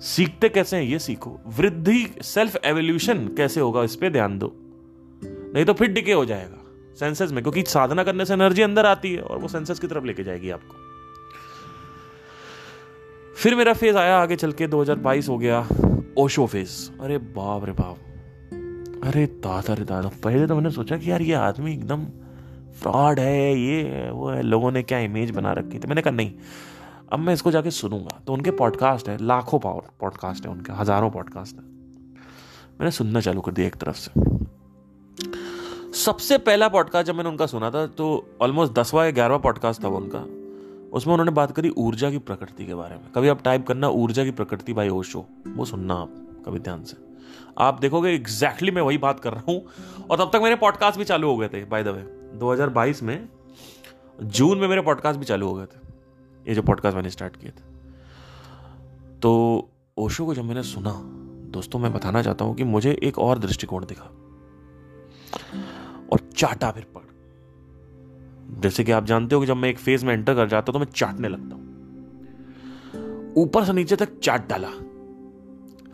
सीखते कैसे हैं, ये सीखो। वृद्धि सेल्फ एवोल्यूशन कैसे होगा, इस पे ध्यान दो। नहीं तो फिर डिके हो जाएगा सेंसेस में, क्योंकि साधना करने से एनर्जी अंदर आती है और वो सेंसेस की तरफ़ लेके जाएगी आपको। फिर मेरा फ़ेज़ आया आगे चल के 2022 हो गया ओशो फ़ेज़ अरे बाप रे बाप। अरे दादा रे दादा, पहले तो मैंने सोचा कि यार ये आदमी एकदम फ्रॉड है, ये है, वो है, लोगों ने क्या इमेज बना रखी थी मैंने कहा, नहीं अब मैं इसको जाके सुनूँगा। तो उनके पॉडकास्ट है, लाखों पॉडकास्ट है उनके, हज़ारों पॉडकास्ट है। मैंने सुनना चालू कर दिया एक तरफ़ से। सबसे पहला पॉडकास्ट जब मैंने उनका सुना था तो ऑलमोस्ट दसवा या ग्यारहवा पॉडकास्ट था उनका। उसमें उन्होंने बात करी ऊर्जा की प्रकृति के बारे में। कभी आप टाइप करना ऊर्जा की प्रकृति बाई ओशो वो सुनना आप, कभी ध्यान से। आप देखोगे एग्जैक्टली exactly मैं वही बात कर रहा हूँ, और तब तक मेरे पॉडकास्ट भी चालू हो गए थे बाय द वे 2022 में जून में मेरे पॉडकास्ट भी चालू हो गए थे। ये जो पॉडकास्ट मैंने स्टार्ट किए थे। तो ओशो को जब मैंने सुना, दोस्तों मैं बताना चाहता हूँ कि मुझे एक और दृष्टिकोण दिखा। और चाटा फिर पड़। जैसे कि आप जानते हो कि जब मैं एक फ़ेज़ में एंटर कर जाता हूँ तो मैं चाटने लगता हूँ। ऊपर से नीचे तक चाट डाला।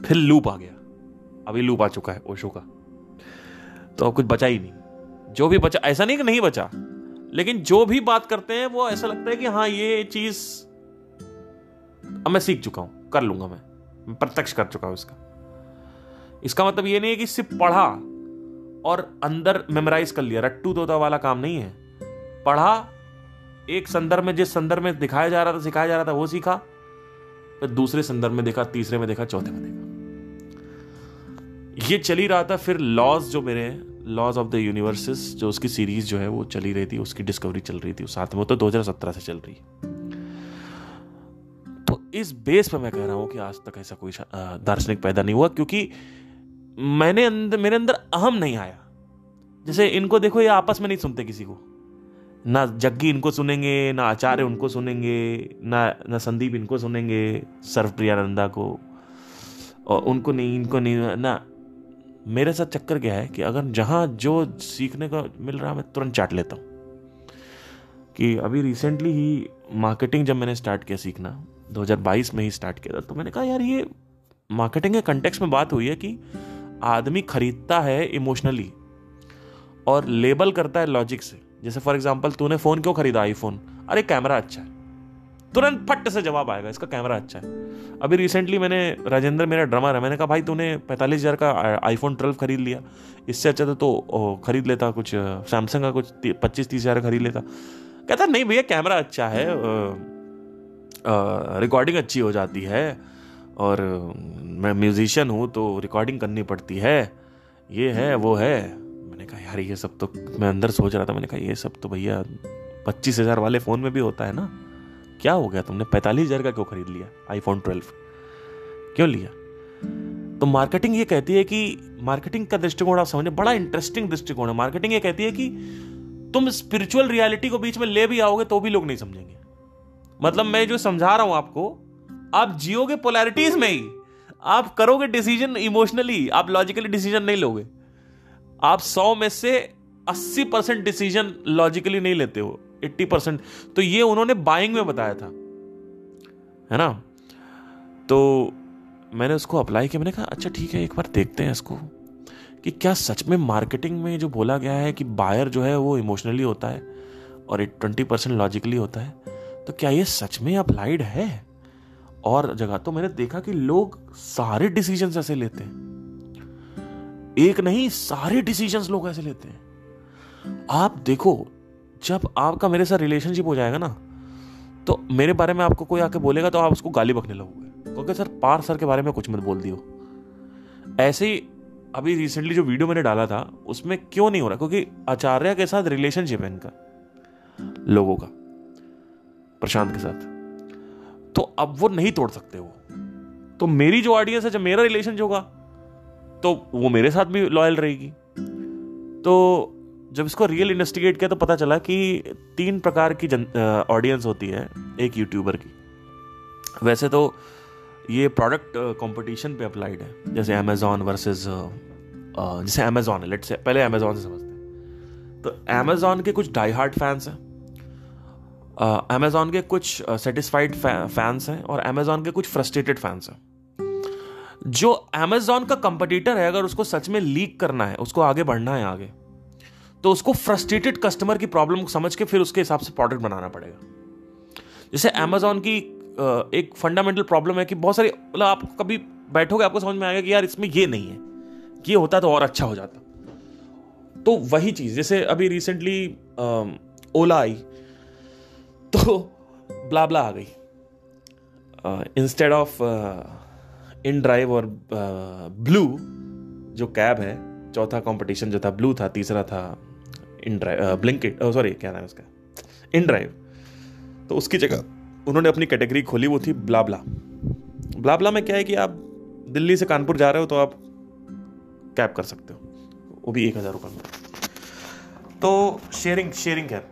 फिर लूप आ गया। अभी लूप आ चुका है ओशो का। तो अब कुछ बचा ही नहीं। जो भी बचा, ऐसा नहीं कि नहीं बचा। लेकिन जो भी बात करते हैं, वो ऐसा लगता है कि हाँ ये चीज़ अब मैं सीख चुका हूँ, कर लूँगा मैं प्रत्यक्ष कर चुका हूँ इसका। इसका मतलब ये नहीं है कि सिर्फ़ पढ़ा और अंदर मेमोराइज कर लिया, रट्टू तोता वाला काम नहीं है। पढ़ा, एक संदर्भ में, जिस संदर्भ में दिखाया जा रहा था, सिखाया जा रहा था, वो सीखा, फिर दूसरे संदर्भ में देखा, तीसरे में देखा, चौथे में देखा। ये चली रहा था, फिर लॉज जो मेरे लॉज ऑफ़ द यूनिवर्सिस जो उसकी सीरीज़ जो है, वो चली रही थी, उसकी डिस्कवरी चल रही थी साथ में तो 2017 से चल रही। तो इस बेस पर मैं कह रहा हूँ कि आज तक ऐसा कोई दार्शनिक पैदा नहीं हुआ, क्योंकि मैंने अंदर मेरे अंदर अहम नहीं आया। जैसे इनको देखो, ये आपस में नहीं सुनते किसी को। ना जग्गी इनको सुनेंगे, ना आचार्य उनको सुनेंगे, ना ना संदीप इनको सुनेंगे, सर्वप्रियानंदा को। और उनको नहीं, इनको नहीं, ना मेरे साथ चक्कर क्या है कि अगर जहाँ जो सीखने का मिल रहा है, मैं तुरंत चाट लेता हूँ। कि अभी रिसेंटली ही मार्केटिंग जब मैंने स्टार्ट किया सीखना 2022 में ही स्टार्ट किया था तो मैंने कहा, यार, ये मार्केटिंग के कंटेक्स में बात हुई है कि आदमी खरीदता है इमोशनली और लेबल करता है लॉजिक से। जैसे फॉर एग्ज़ाम्पल तूने फ़ोन क्यों खरीदा आईफोन अरे कैमरा अच्छा है। तुरंत फट से जवाब आएगा, इसका कैमरा अच्छा है। अभी रिसेंटली मैंने राजेंद्र, मेरा ड्रामर है, मैंने कहा, भाई, तूने पैंतालीस हज़ार का आईफोन ट्वेल्व खरीद लिया। इससे अच्छा था तो खरीद लेता कुछ सैमसंग का कुछ पच्चीस तीस हज़ार खरीद लेता। कहता, नहीं भैया, कैमरा अच्छा है रिकॉर्डिंग अच्छी हो जाती है और मैं म्यूजिशियन हूँ तो रिकॉर्डिंग करनी पड़ती है। ये है, वो है। मैंने कहा, यार, ये सब तो मैं अंदर सोच रहा था। मैंने कहा, ये सब तो भैया, पच्चीस हज़ार वाले फ़ोन में भी होता है ना? क्या हो गया तुमने? पैंतालीस हज़ार का क्यों खरीद लिया? आईफोन ट्वेल्व क्यों लिया? तो मार्केटिंग ये कहती है कि मार्केटिंग का दृष्टिकोण आप समझे बड़ा इंटरेस्टिंग दृष्टिकोण है। मार्केटिंग ये कहती है कि तुम स्पिरिचुअल रियलिटी को बीच में ले भी आओगे तो भी लोग नहीं समझेंगे। मतलब मैं जो समझा रहा हूँ आपको, आप जियोगे पोलैरिटीज में ही। आप करोगे डिसीज़न इमोशनली आप लॉजिकली डिसीज़न नहीं लोगे। आप सौ में से अस्सी परसेंट डिसीज़न लॉजिकली नहीं लेते हो। Eighty percent. तो ये उन्होंने बाइंग में बताया था। है ना? तो मैंने उसको अप्लाई किया। मैंने कहा अच्छा ठीक है, एक बार देखते हैं इसको कि क्या सच में मार्केटिंग में जो बोला गया है कि बायर जो है वो इमोशनली होता है और ट्वेंटी परसेंट लॉजिकली होता है तो क्या ये सच में अप्लाइड है? और जगह तो मैंने देखा कि लोग सारे डिसीज़न ऐसे लेते हैं। एक नहीं, सारे डिसीज़न लोग ऐसे लेते हैं। आप देखो जब आपका मेरे साथ रिलेशनशिप हो जाएगा ना तो मेरे बारे में आपको कोई आके बोलेगा तो आप उसको गाली बकने लगोगे। क्योंकि सर, पार सर के बारे में कुछ मत बोल दियो। ऐसे ही अभी रिसेंटली जो वीडियो मैंने डाला था, उसमें क्यों नहीं हो रहा? क्योंकि आचार्य के साथ रिलेशनशिप है इनका, लोगों का, प्रशांत के साथ। तो अब वो नहीं तोड़ सकते वो। तो मेरी जो ऑडियंस है, जब मेरा रिलेशन होगा तो वो मेरे साथ भी लॉयल रहेगी। तो जब इसको रियल इन्वेस्टिगेट किया तो पता चला कि तीन प्रकार की ऑडियंस होती है एक यूट्यूबर की। वैसे तो ये प्रोडक्ट कंपटीशन पे अप्लाइड है। जैसे अमेजोन वर्सेस जैसे अमेजोन है लेट से पहले अमेजोन से समझते हैं। तो अमेजोन के कुछ डाई हार्ट फैंस हैं अमेजोन के कुछ सेटिस्फाइड फैंस हैं और अमेजोन के कुछ फ्रस्ट्रेटेड फैंस हैं। जो अमेजोन का कंपटीटर है, अगर उसको सच में लीक करना है, उसको आगे बढ़ना है आगे तो उसको फ्रस्ट्रेटेड कस्टमर की प्रॉब्लम को समझ के फिर उसके हिसाब से प्रोडक्ट बनाना पड़ेगा। जैसे अमेजोन की एक फंडामेंटल प्रॉब्लम है कि बहुत सारी मतलब आप कभी बैठोगे, आपको समझ में आएगा कि यार इसमें ये नहीं है ये होता तो और अच्छा हो जाता। तो वही चीज़, जैसे अभी रिसेंटली ओला आई तो ब्ला ब्ला आ गई। इंस्टेड ऑफ़ इन ड्राइव और ब्लू जो कैब है, चौथा कंपटीशन जो था ब्लू था, तीसरा था इन ड्राइव ब्लिंकिट सॉरी क्या नाम है उसका? इन ड्राइव तो उसकी जगह उन्होंने अपनी कैटेगरी खोली, वो थी ब्लाबला ब्लाबला में क्या है कि आप दिल्ली से कानपुर जा रहे हो तो आप कैब कर सकते हो। वो भी एक हज़ार रुपये में। तो शेयरिंग शेयरिंग कैब